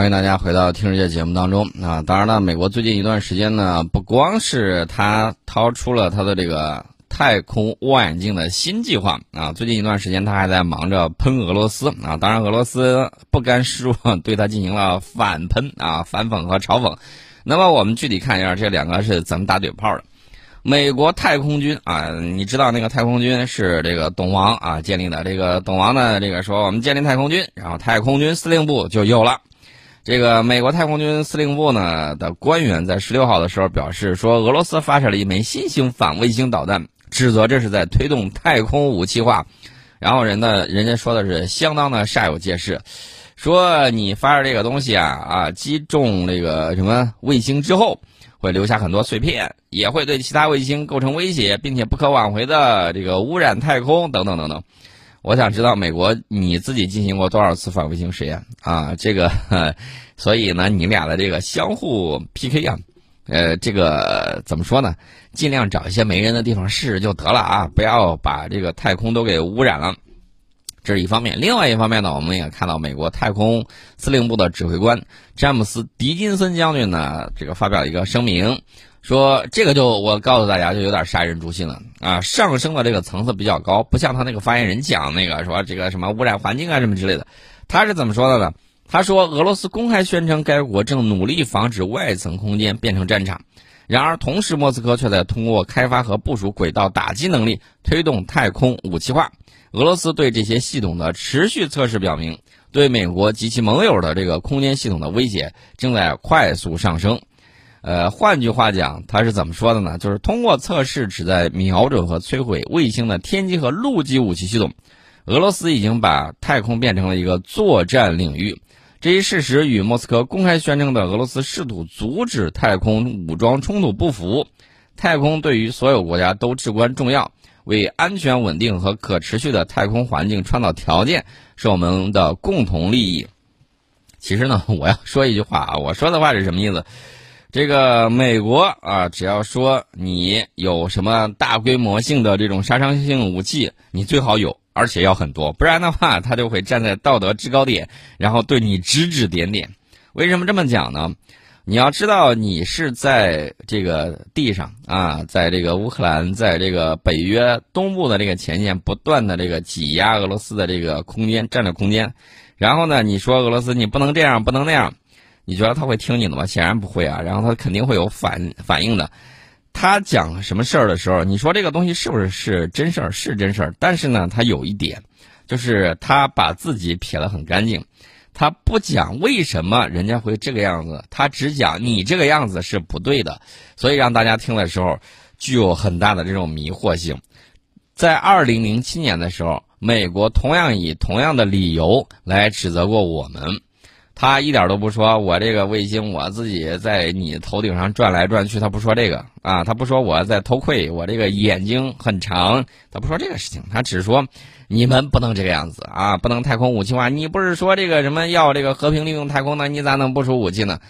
欢迎大家回到听世界节目当中啊！当然了，美国最近一段时间呢，不光是他掏出了他的这个太空望远镜的新计划啊，最近一段时间他还在忙着喷俄罗斯啊。当然，俄罗斯不甘示弱，对他进行了反喷啊、反讽和嘲讽。那么，我们具体看一下这两个是怎么打嘴炮的。美国太空军啊，你知道那个太空军是这个董王啊建立的。这个董王呢，这个说我们建立太空军，然后太空军司令部就有了。这个美国太空军司令部呢的官员在十六号的时候表示说，俄罗斯发射了一枚新型反卫星导弹，指责这是在推动太空武器化。然后人呢，人家说的是相当的煞有介事，说你发射这个东西啊啊，击中这个什么卫星之后，会留下很多碎片，也会对其他卫星构成威胁，并且不可挽回的这个污染太空等等等等。我想知道美国你自己进行过多少次反卫星实验啊？这个，所以呢，你俩的这个相互 PK 啊，呃，这个怎么说呢？尽量找一些没人的地方试试就得了啊，不要把这个太空都给污染了。这是一方面，另外一方面呢，我们也看到美国太空司令部的指挥官詹姆斯·迪金森将军呢，这个发表一个声明。说这个就我告诉大家就有点杀人诛心了啊！上升的这个层次比较高，不像他那个发言人讲那个说这个什么污染环境啊什么之类的。他是怎么说的呢？他说俄罗斯公开宣称该国正努力防止外层空间变成战场，然而同时莫斯科却在通过开发和部署轨道打击能力推动太空武器化。俄罗斯对这些系统的持续测试表明，对美国及其盟友的这个空间系统的威胁正在快速上升。呃，换句话讲，他是怎么说的呢？就是通过测试旨在瞄准和摧毁卫星的天基和陆基武器系统，俄罗斯已经把太空变成了一个作战领域。这一事实与莫斯科公开宣称的俄罗斯试图阻止太空武装冲突不符。太空对于所有国家都至关重要，为安全、稳定和可持续的太空环境创造条件是我们的共同利益。其实呢，我要说一句话啊，我说的话是什么意思？这个美国啊，只要说你有什么大规模性的这种杀伤性武器，你最好有，而且要很多，不然的话，他就会站在道德制高点，然后对你指指点点。为什么这么讲呢？你要知道，你是在这个地上啊，在这个乌克兰，在这个北约东部的这个前线，不断的这个挤压俄罗斯的这个空间战略空间，然后呢，你说俄罗斯你不能这样，不能那样。你觉得他会听你的吗？显然不会啊，然后他肯定会有反反应的。他讲什么事儿的时候，你说这个东西是不是是真事儿？是真事儿。但是呢，他有一点，就是他把自己撇得很干净，他不讲为什么人家会这个样子，他只讲你这个样子是不对的，所以让大家听的时候具有很大的这种迷惑性。在二零零七年的时候，美国同样以同样的理由来指责过我们。他一点都不说，我这个卫星我自己在你头顶上转来转去，他不说这个啊，他不说我在偷窥，我这个眼睛很长，他不说这个事情，他只说你们不能这个样子啊，不能太空武器化。你不是说这个什么要这个和平利用太空呢？你咋能不出武器呢？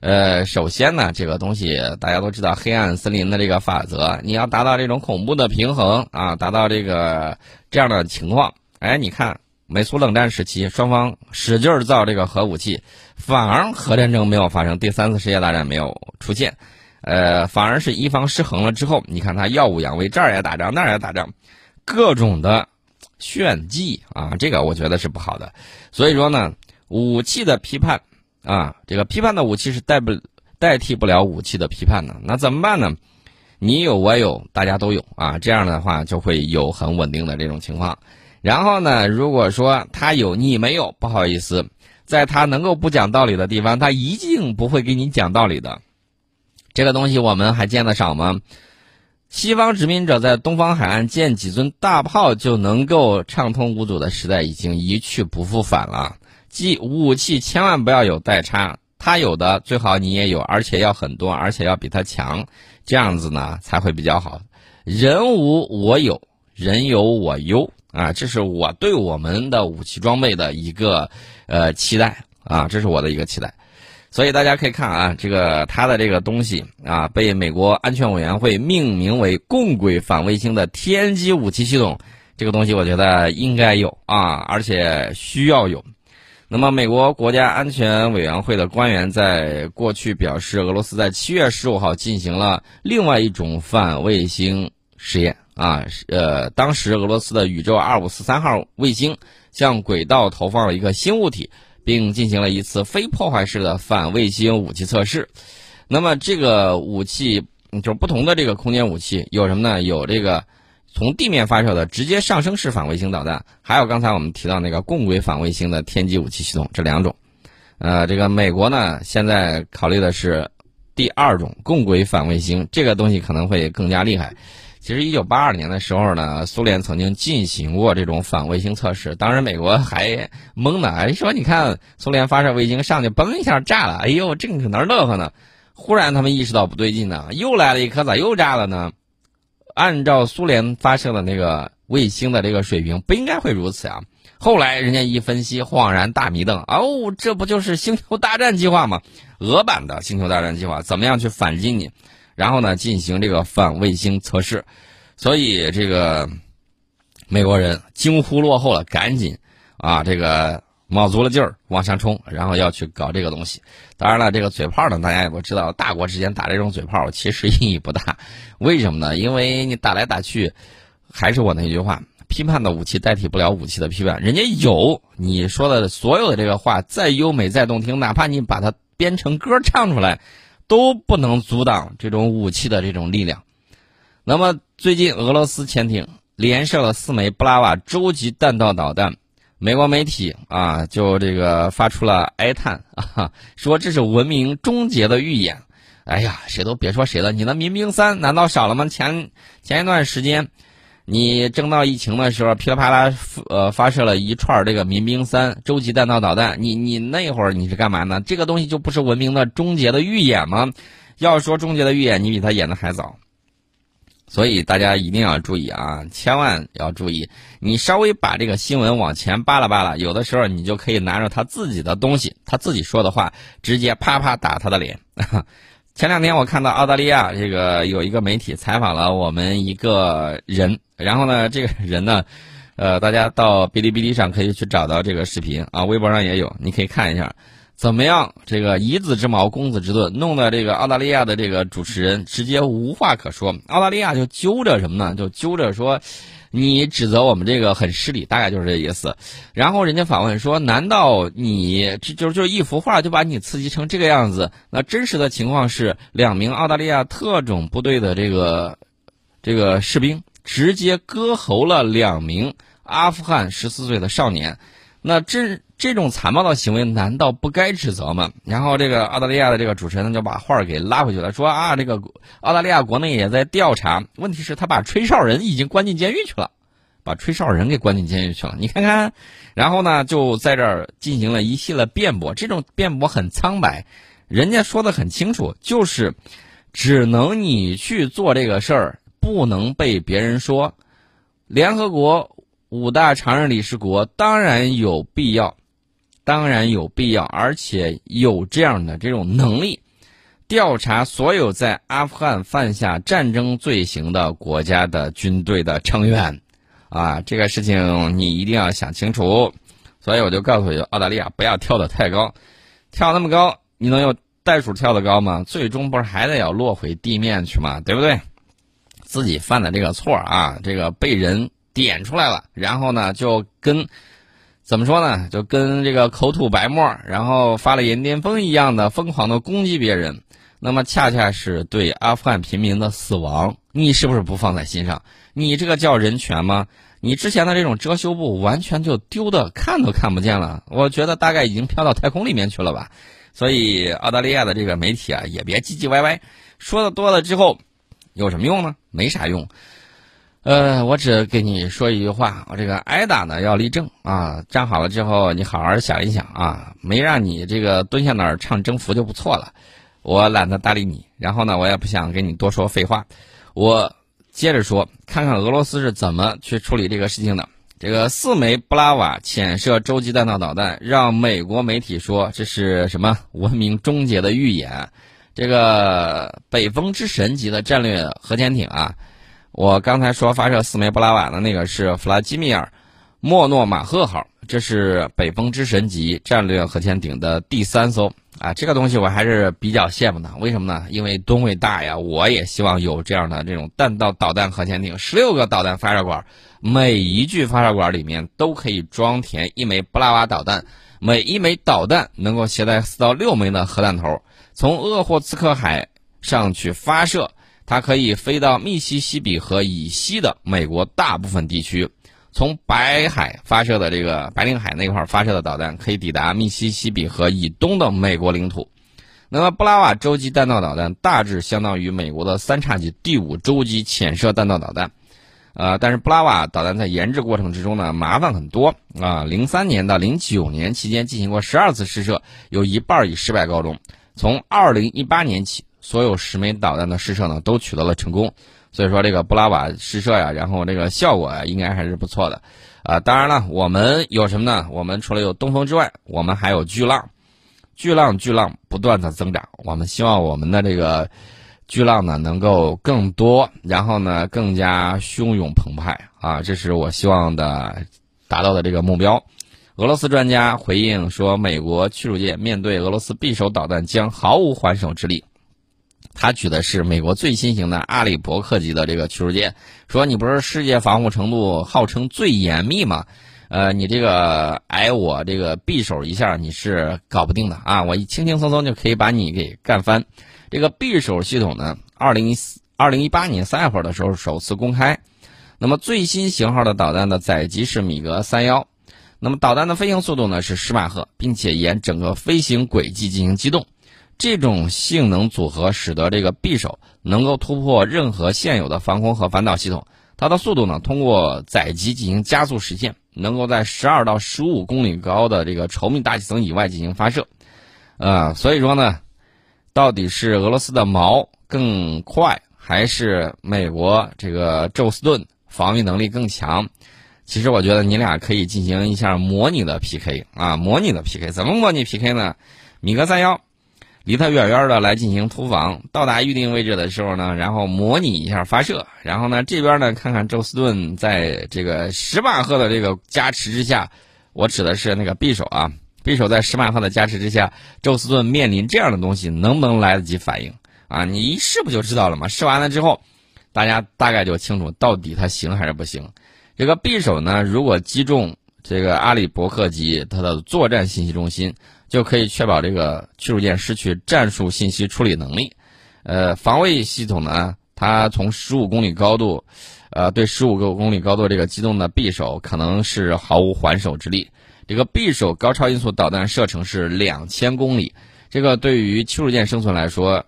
呃，首先呢，这个东西大家都知道黑暗森林的这个法则，你要达到这种恐怖的平衡啊，达到这个这样的情况，哎，你看。美苏冷战时期，双方使劲造这个核武器，反而核战争没有发生，第三次世界大战没有出现，呃，反而是一方失衡了之后，你看他耀武扬威，这儿也打仗，那儿也打仗，各种的炫技啊，这个我觉得是不好的。所以说呢，武器的批判啊，这个批判的武器是代不代替不了武器的批判的，那怎么办呢？你有我有，大家都有啊，这样的话就会有很稳定的这种情况。然后呢？如果说他有你没有，不好意思，在他能够不讲道理的地方，他一定不会给你讲道理的。这个东西我们还见得少吗？西方殖民者在东方海岸建几尊大炮就能够畅通无阻的时代已经一去不复返了。即武器千万不要有代差，他有的最好你也有，而且要很多，而且要比他强，这样子呢才会比较好。人无我有，人有我优。啊，这是我对我们的武器装备的一个呃期待啊，这是我的一个期待。所以大家可以看啊，这个它的这个东西啊，被美国安全委员会命名为共轨反卫星的天基武器系统，这个东西我觉得应该有啊，而且需要有。那么，美国国家安全委员会的官员在过去表示，俄罗斯在七月十五号进行了另外一种反卫星实验啊，呃，当时俄罗斯的宇宙二五四三号卫星向轨道投放了一个新物体，并进行了一次非破坏式的反卫星武器测试。那么，这个武器就是不同的这个空间武器有什么呢？有这个。从地面发射的直接上升式反卫星导弹，还有刚才我们提到那个共轨反卫星的天基武器系统，这两种。呃，这个美国呢，现在考虑的是第二种共轨反卫星，这个东西可能会更加厉害。其实，一九八二年的时候呢，苏联曾经进行过这种反卫星测试，当时美国还懵呢，还说你看苏联发射卫星上去，嘣一下炸了，哎呦，正搁那乐呵呢。忽然他们意识到不对劲呢，又来了一颗，咋又炸了呢？按照苏联发射的那个卫星的这个水平，不应该会如此啊！后来人家一分析，恍然大迷瞪，哦，这不就是星球大战计划吗？俄版的星球大战计划，怎么样去反击你？然后呢，进行这个反卫星测试。所以这个美国人惊呼落后了，赶紧啊，这个。卯足了劲儿往上冲，然后要去搞这个东西。当然了，这个嘴炮呢，大家也都知道，大国之间打这种嘴炮其实意义不大。为什么呢？因为你打来打去，还是我那句话：批判的武器代替不了武器的批判。人家有你说的所有的这个话再优美再动听，哪怕你把它编成歌唱出来，都不能阻挡这种武器的这种力量。那么最近俄罗斯潜艇连射了四枚布拉瓦洲际弹道导弹。美国媒体啊，就这个发出了哀叹啊，说这是文明终结的预演。哎呀，谁都别说谁了，你的民兵三难道少了吗？前前一段时间，你正到疫情的时候，噼里啪啦呃发射了一串这个民兵三洲际弹道导弹，你你那会儿你是干嘛呢？这个东西就不是文明的终结的预演吗？要说终结的预演，你比他演的还早。所以大家一定要注意啊，千万要注意。你稍微把这个新闻往前扒拉扒拉，有的时候你就可以拿着他自己的东西，他自己说的话，直接啪啪打他的脸。前两天我看到澳大利亚这个有一个媒体采访了我们一个人，然后呢，这个人呢，呃，大家到哔哩哔哩上可以去找到这个视频啊，微博上也有，你可以看一下。怎么样？这个以子之矛攻子之盾，弄得这个澳大利亚的这个主持人直接无话可说。澳大利亚就揪着什么呢？就揪着说，你指责我们这个很失礼，大概就是这意思。然后人家反问说：“难道你这就就一幅画就把你刺激成这个样子？那真实的情况是，两名澳大利亚特种部队的这个这个士兵直接割喉了两名阿富汗十四岁的少年。那真。”这种残暴的行为难道不该指责吗？然后这个澳大利亚的这个主持人就把话给拉回去了，说啊，这个澳大利亚国内也在调查。问题是，他把吹哨人已经关进监狱去了，把吹哨人给关进监狱去了。你看看，然后呢，就在这儿进行了一系列辩驳。这种辩驳很苍白，人家说的很清楚，就是只能你去做这个事儿，不能被别人说。联合国五大常任理事国当然有必要。当然有必要，而且有这样的这种能力，调查所有在阿富汗犯下战争罪行的国家的军队的成员，啊，这个事情你一定要想清楚。所以我就告诉你，澳大利亚不要跳得太高，跳那么高，你能有袋鼠跳得高吗？最终不是还得要落回地面去吗？对不对？自己犯的这个错啊，这个被人点出来了，然后呢，就跟。怎么说呢？就跟这个口吐白沫，然后发了盐巅峰一样的疯狂的攻击别人，那么恰恰是对阿富汗平民的死亡，你是不是不放在心上？你这个叫人权吗？你之前的这种遮羞布完全就丢的看都看不见了，我觉得大概已经飘到太空里面去了吧。所以澳大利亚的这个媒体啊，也别唧唧歪歪，说的多了之后，有什么用呢？没啥用。呃，我只给你说一句话，我这个挨打呢要立正啊，站好了之后你好好想一想啊，没让你这个蹲下那儿唱征服就不错了，我懒得搭理你，然后呢，我也不想跟你多说废话，我接着说，看看俄罗斯是怎么去处理这个事情的。这个四枚布拉瓦潜射洲际弹道导弹，让美国媒体说这是什么文明终结的预演？这个北风之神级的战略核潜艇啊。我刚才说发射四枚布拉瓦的那个是弗拉基米尔·莫诺马赫号，这是北风之神级战略核潜艇的第三艘啊，这个东西我还是比较羡慕的。为什么呢？因为吨位大呀，我也希望有这样的这种弹道导弹核潜艇，十六个导弹发射管，每一具发射管里面都可以装填一枚布拉瓦导弹，每一枚导弹能够携带四到六枚的核弹头，从鄂霍次克海上去发射，它可以飞到密西西比河以西的美国大部分地区。从白海发射的这个白令海那块发射的导弹，可以抵达密西西比河以东的美国领土。那么布拉瓦洲际弹道导弹大致相当于美国的三叉戟第五洲际潜射弹道导弹。呃，但是布拉瓦导弹在研制过程之中呢，麻烦很多啊。零三年到零九年期间进行过十二次试射，有一半以失败告终。从二零一八年起，所有十枚导弹的试射呢，都取得了成功。所以说这个布拉瓦试射呀，然后这个效果啊，应该还是不错的，啊，当然了，我们有什么呢？我们除了有东风之外，我们还有巨浪，巨浪巨浪不断的增长。我们希望我们的这个巨浪呢能够更多，然后呢更加汹涌澎湃啊，这是我希望的达到的这个目标。俄罗斯专家回应说，美国驱逐舰面对俄罗斯匕首导弹将毫无还手之力。他举的是美国最新型的阿里伯克级的这个驱逐舰，说你不是世界防护程度号称最严密吗？呃，你这个挨我这个匕首一下你是搞不定的啊！我轻轻松松就可以把你给干翻。这个匕首系统呢，二零一四二零一八年三月份的时候首次公开。那么最新型号的导弹的载机是米格三幺，那么导弹的飞行速度呢是十马赫，并且沿整个飞行轨迹进行机动。这种性能组合使得这个匕首能够突破任何现有的防空和反导系统。它的速度呢，通过载机进行加速实现，能够在十二到十五公里高的这个稠密大气层以外进行发射。呃，所以说呢，到底是俄罗斯的矛更快，还是美国这个宙斯盾防御能力更强？其实我觉得你俩可以进行一下模拟的 PK 啊，模拟的 PK 怎么模拟 PK 呢？米格三幺。离它远远的来进行突防，到达预定位置的时候呢，然后模拟一下发射，然后呢这边呢看看宙斯盾在这个十马赫的这个加持之下，我指的是那个匕首啊，匕首在十马赫的加持之下，宙斯盾面临这样的东西能不能来得及反应啊？你一试不就知道了吗？试完了之后，大家大概就清楚到底它行还是不行。这个匕首呢，如果击中这个阿里伯克级它的作战信息中心。就可以确保这个驱逐舰失去战术信息处理能力。呃，防卫系统呢，它从十五公里高度，呃，对十五个公里高度这个机动的匕首可能是毫无还手之力。这个匕首高超音速导弹射程是两千公里，这个对于驱逐舰生存来说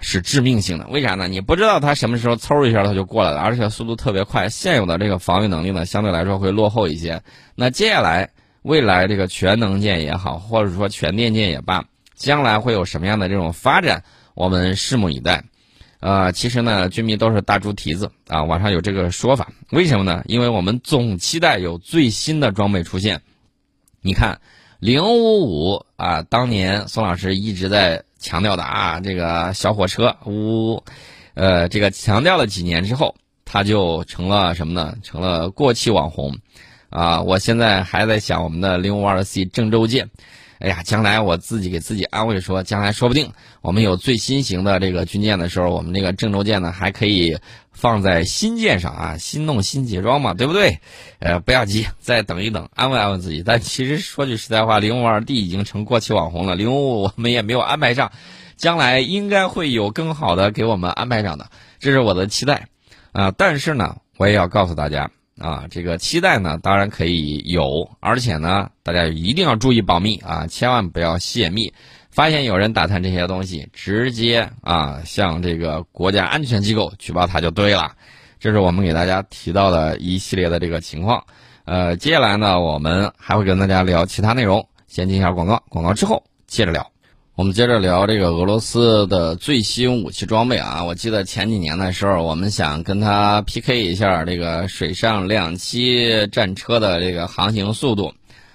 是致命性的。为啥呢？你不知道它什么时候嗖一下它就过来了，而且速度特别快。现有的这个防御能力呢，相对来说会落后一些。那接下来。未来这个全能舰也好，或者说全电舰也罢，将来会有什么样的这种发展，我们拭目以待。呃，其实呢，军迷都是大猪蹄子啊，网上有这个说法。为什么呢？因为我们总期待有最新的装备出现。你看，零五五啊，当年宋老师一直在强调的啊，这个小火车呜，呃，这个强调了几年之后，它就成了什么呢？成了过气网红。啊，我现在还在想我们的零五二 C 郑州舰，哎呀，将来我自己给自己安慰说，将来说不定我们有最新型的这个军舰的时候，我们这个郑州舰呢还可以放在新舰上啊，新弄新解装嘛，对不对？呃，不要急，再等一等，安慰安慰自己。但其实说句实在话，零五二 D 已经成过气网红了，零五五我们也没有安排上，将来应该会有更好的给我们安排上的，这是我的期待啊。但是呢，我也要告诉大家。啊，这个期待呢，当然可以有，而且呢，大家一定要注意保密啊，千万不要泄密。发现有人打探这些东西，直接啊向这个国家安全机构举报他就对了。这是我们给大家提到的一系列的这个情况。呃，接下来呢，我们还会跟大家聊其他内容。先进一下广告，广告之后接着聊。我们接着聊这个俄罗斯的最新武器装备啊！我记得前几年的时候，我们想跟他 PK 一下这个水上两栖战车的这个航行速度。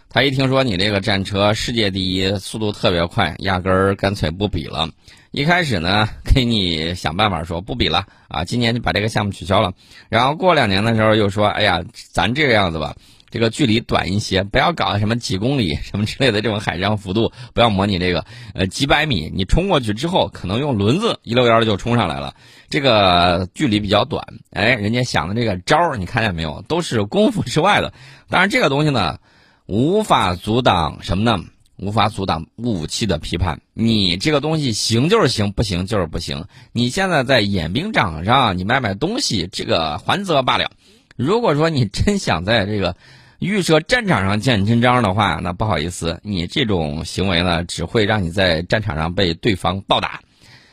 他一听说你这个战车世界第一，速度特别快，压根儿干脆不比了。一开始呢，给你想办法说不比了啊，今年就把这个项目取消了。然后过两年的时候又说，哎呀，咱这个样子吧。这个距离短一些，不要搞什么几公里 什么之类的这种海上幅度，不要模拟这个呃几百米，你冲过去之后，可能用轮子一溜烟的就冲上来了，这个距离比较短。哎，人家想的这个招儿，你看见没有，都是功夫之外的。当然，这个东西呢，无法阻挡什么呢？无法阻挡武器的批判。你这个东西行就是行，不行就是不行。你现在在演兵场上，你卖卖东西，这个还则罢了。如果说你真想在这个预设战场上见真章的话，那不好意思，你这种行为呢，只会让你在战场上被对方暴打。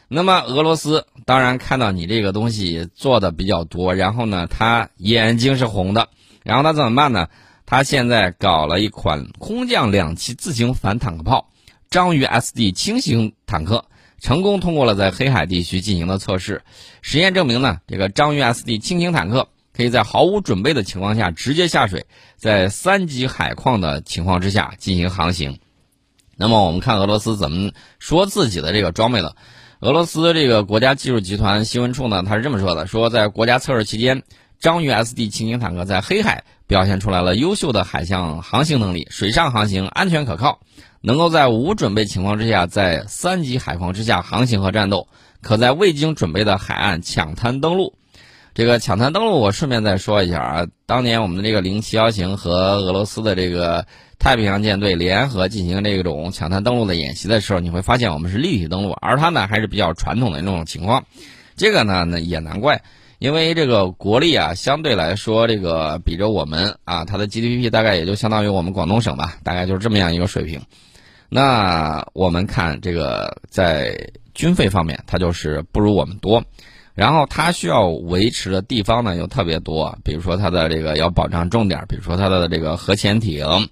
那么俄罗斯当然看到你这个东西做的比较多，然后呢，他眼睛是红的，然后他怎么办呢？他现在搞了一款空降两栖自行反坦克炮“章鱼 SD” 轻型坦克，成功通过了在黑海地区进行的测试。实验证明呢，这个“章鱼 SD” 轻型坦克可以在毫无准备的情况下直接下水，在三级海况的情况之下进行航行。那么我们看俄罗斯怎么说自己的这个装备的？俄罗斯这个国家技术集团新闻处呢，他是这么说的：说在国家测试期间。章鱼 SD 轻型坦克在黑海表现出来了优秀的海象航行能力，水上航行安全可靠，能够在无准备情况之下，在三级海况之下航行和战斗，可在未经准备的海岸抢滩登陆。这个抢滩登陆，我顺便再说一下啊，当年我们的这个零七幺型和俄罗斯的这个太平洋舰队联合进行这种抢滩登陆的演习的时候，你会发现我们是立体登陆，而它呢还是比较传统的那种情况。这个呢，那也难怪。因为这个国力啊，相对来说，这个比着我们啊，它的 GDP 大概也就相当于我们广东省吧，大概就是这么样一个水平。那我们看这个在军费方面，它就是不如我们多。然后它需要维持的地方呢又特别多，比如说它的这个要保障重点，比如说它的这个核潜艇，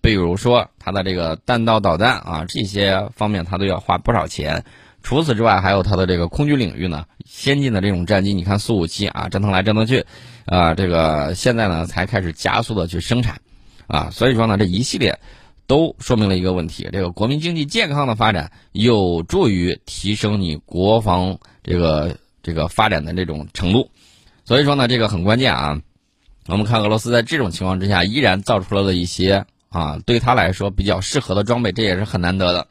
比如说它的这个弹道导弹啊，这些方面它都要花不少钱。除此之外，还有它的这个空军领域呢，先进的这种战机，你看苏五七啊，折腾来折腾去，啊，这个现在呢才开始加速的去生产，啊，所以说呢这一系列都说明了一个问题：这个国民经济健康的发展有助于提升你国防这个这个发展的这种程度，所以说呢这个很关键啊。我们看俄罗斯在这种情况之下，依然造出来了一些啊对他来说比较适合的装备，这也是很难得的。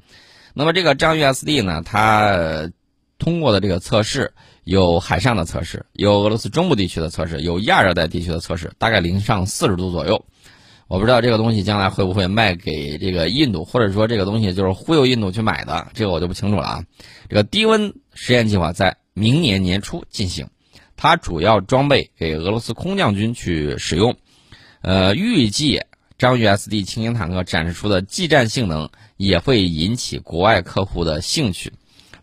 那么这个章鱼 SD 呢，它通过的这个测试有海上的测试，有俄罗斯中部地区的测试，有亚热带地区的测试，大概零上四十度左右。我不知道这个东西将来会不会卖给这个印度，或者说这个东西就是忽悠印度去买的，这个我就不清楚了啊。这个低温实验计划在明年年初进行，它主要装备给俄罗斯空降军去使用，呃，预计。章鱼 SD 轻型坦克展示出的技战性能也会引起国外客户的兴趣。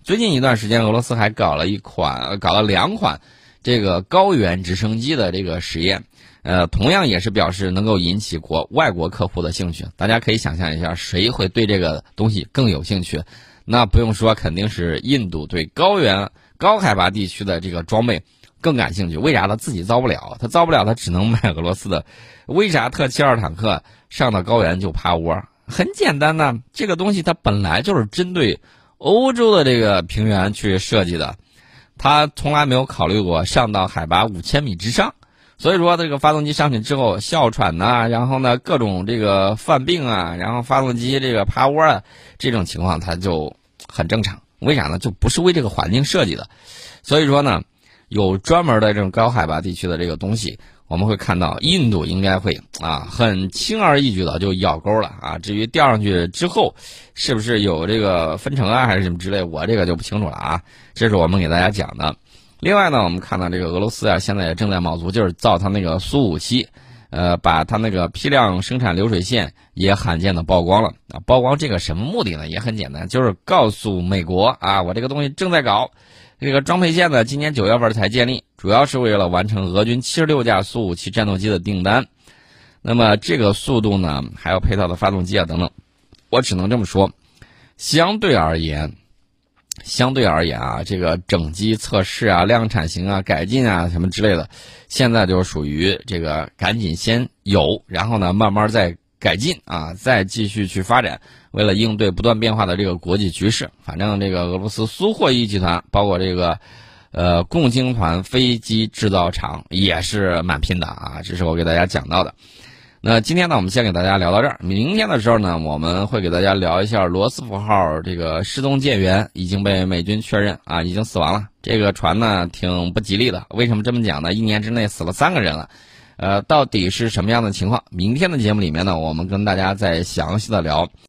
最近一段时间，俄罗斯还搞了一款、搞了两款这个高原直升机的这个实验，呃，同样也是表示能够引起国外国客户的兴趣。大家可以想象一下，谁会对这个东西更有兴趣？那不用说，肯定是印度对高原高海拔地区的这个装备。更感兴趣，为啥他自己造不了？他造不了，他只能买俄罗斯的。为啥特七二坦克上到高原就趴窝？很简单呐，这个东西它本来就是针对欧洲的这个平原去设计的，它从来没有考虑过上到海拔五千米之上。所以说，这个发动机上去之后哮喘呐，然后呢各种这个犯病啊，然后发动机这个趴窝啊，这种情况它就很正常。为啥呢？就不是为这个环境设计的。所以说呢。有专门的这种高海拔地区的这个东西，我们会看到印度应该会啊很轻而易举的就咬钩了啊。至于吊上去之后是不是有这个分成啊还是什么之类，我这个就不清楚了啊。这是我们给大家讲的。另外呢，我们看到这个俄罗斯啊现在也正在卯足劲儿造它那个苏五七，呃，把它那个批量生产流水线也罕见的曝光了啊。曝光这个什么目的呢？也很简单，就是告诉美国啊，我这个东西正在搞。这个装配线呢，今年九月份才建立，主要是为了完成俄军七十六架苏五七战斗机的订单。那么这个速度呢，还有配套的发动机啊等等，我只能这么说，相对而言，相对而言啊，这个整机测试啊、量产型啊、改进啊什么之类的，现在就属于这个赶紧先有，然后呢慢慢再改进啊，再继续去发展。为了应对不断变化的这个国际局势，反正这个俄罗斯苏霍伊集团，包括这个，呃，共青团飞机制造厂也是蛮拼的啊。这是我给大家讲到的。那今天呢，我们先给大家聊到这儿。明天的时候呢，我们会给大家聊一下罗斯福号这个失踪舰员已经被美军确认啊，已经死亡了。这个船呢，挺不吉利的。为什么这么讲呢？一年之内死了三个人了，呃，到底是什么样的情况？明天的节目里面呢，我们跟大家再详细的聊。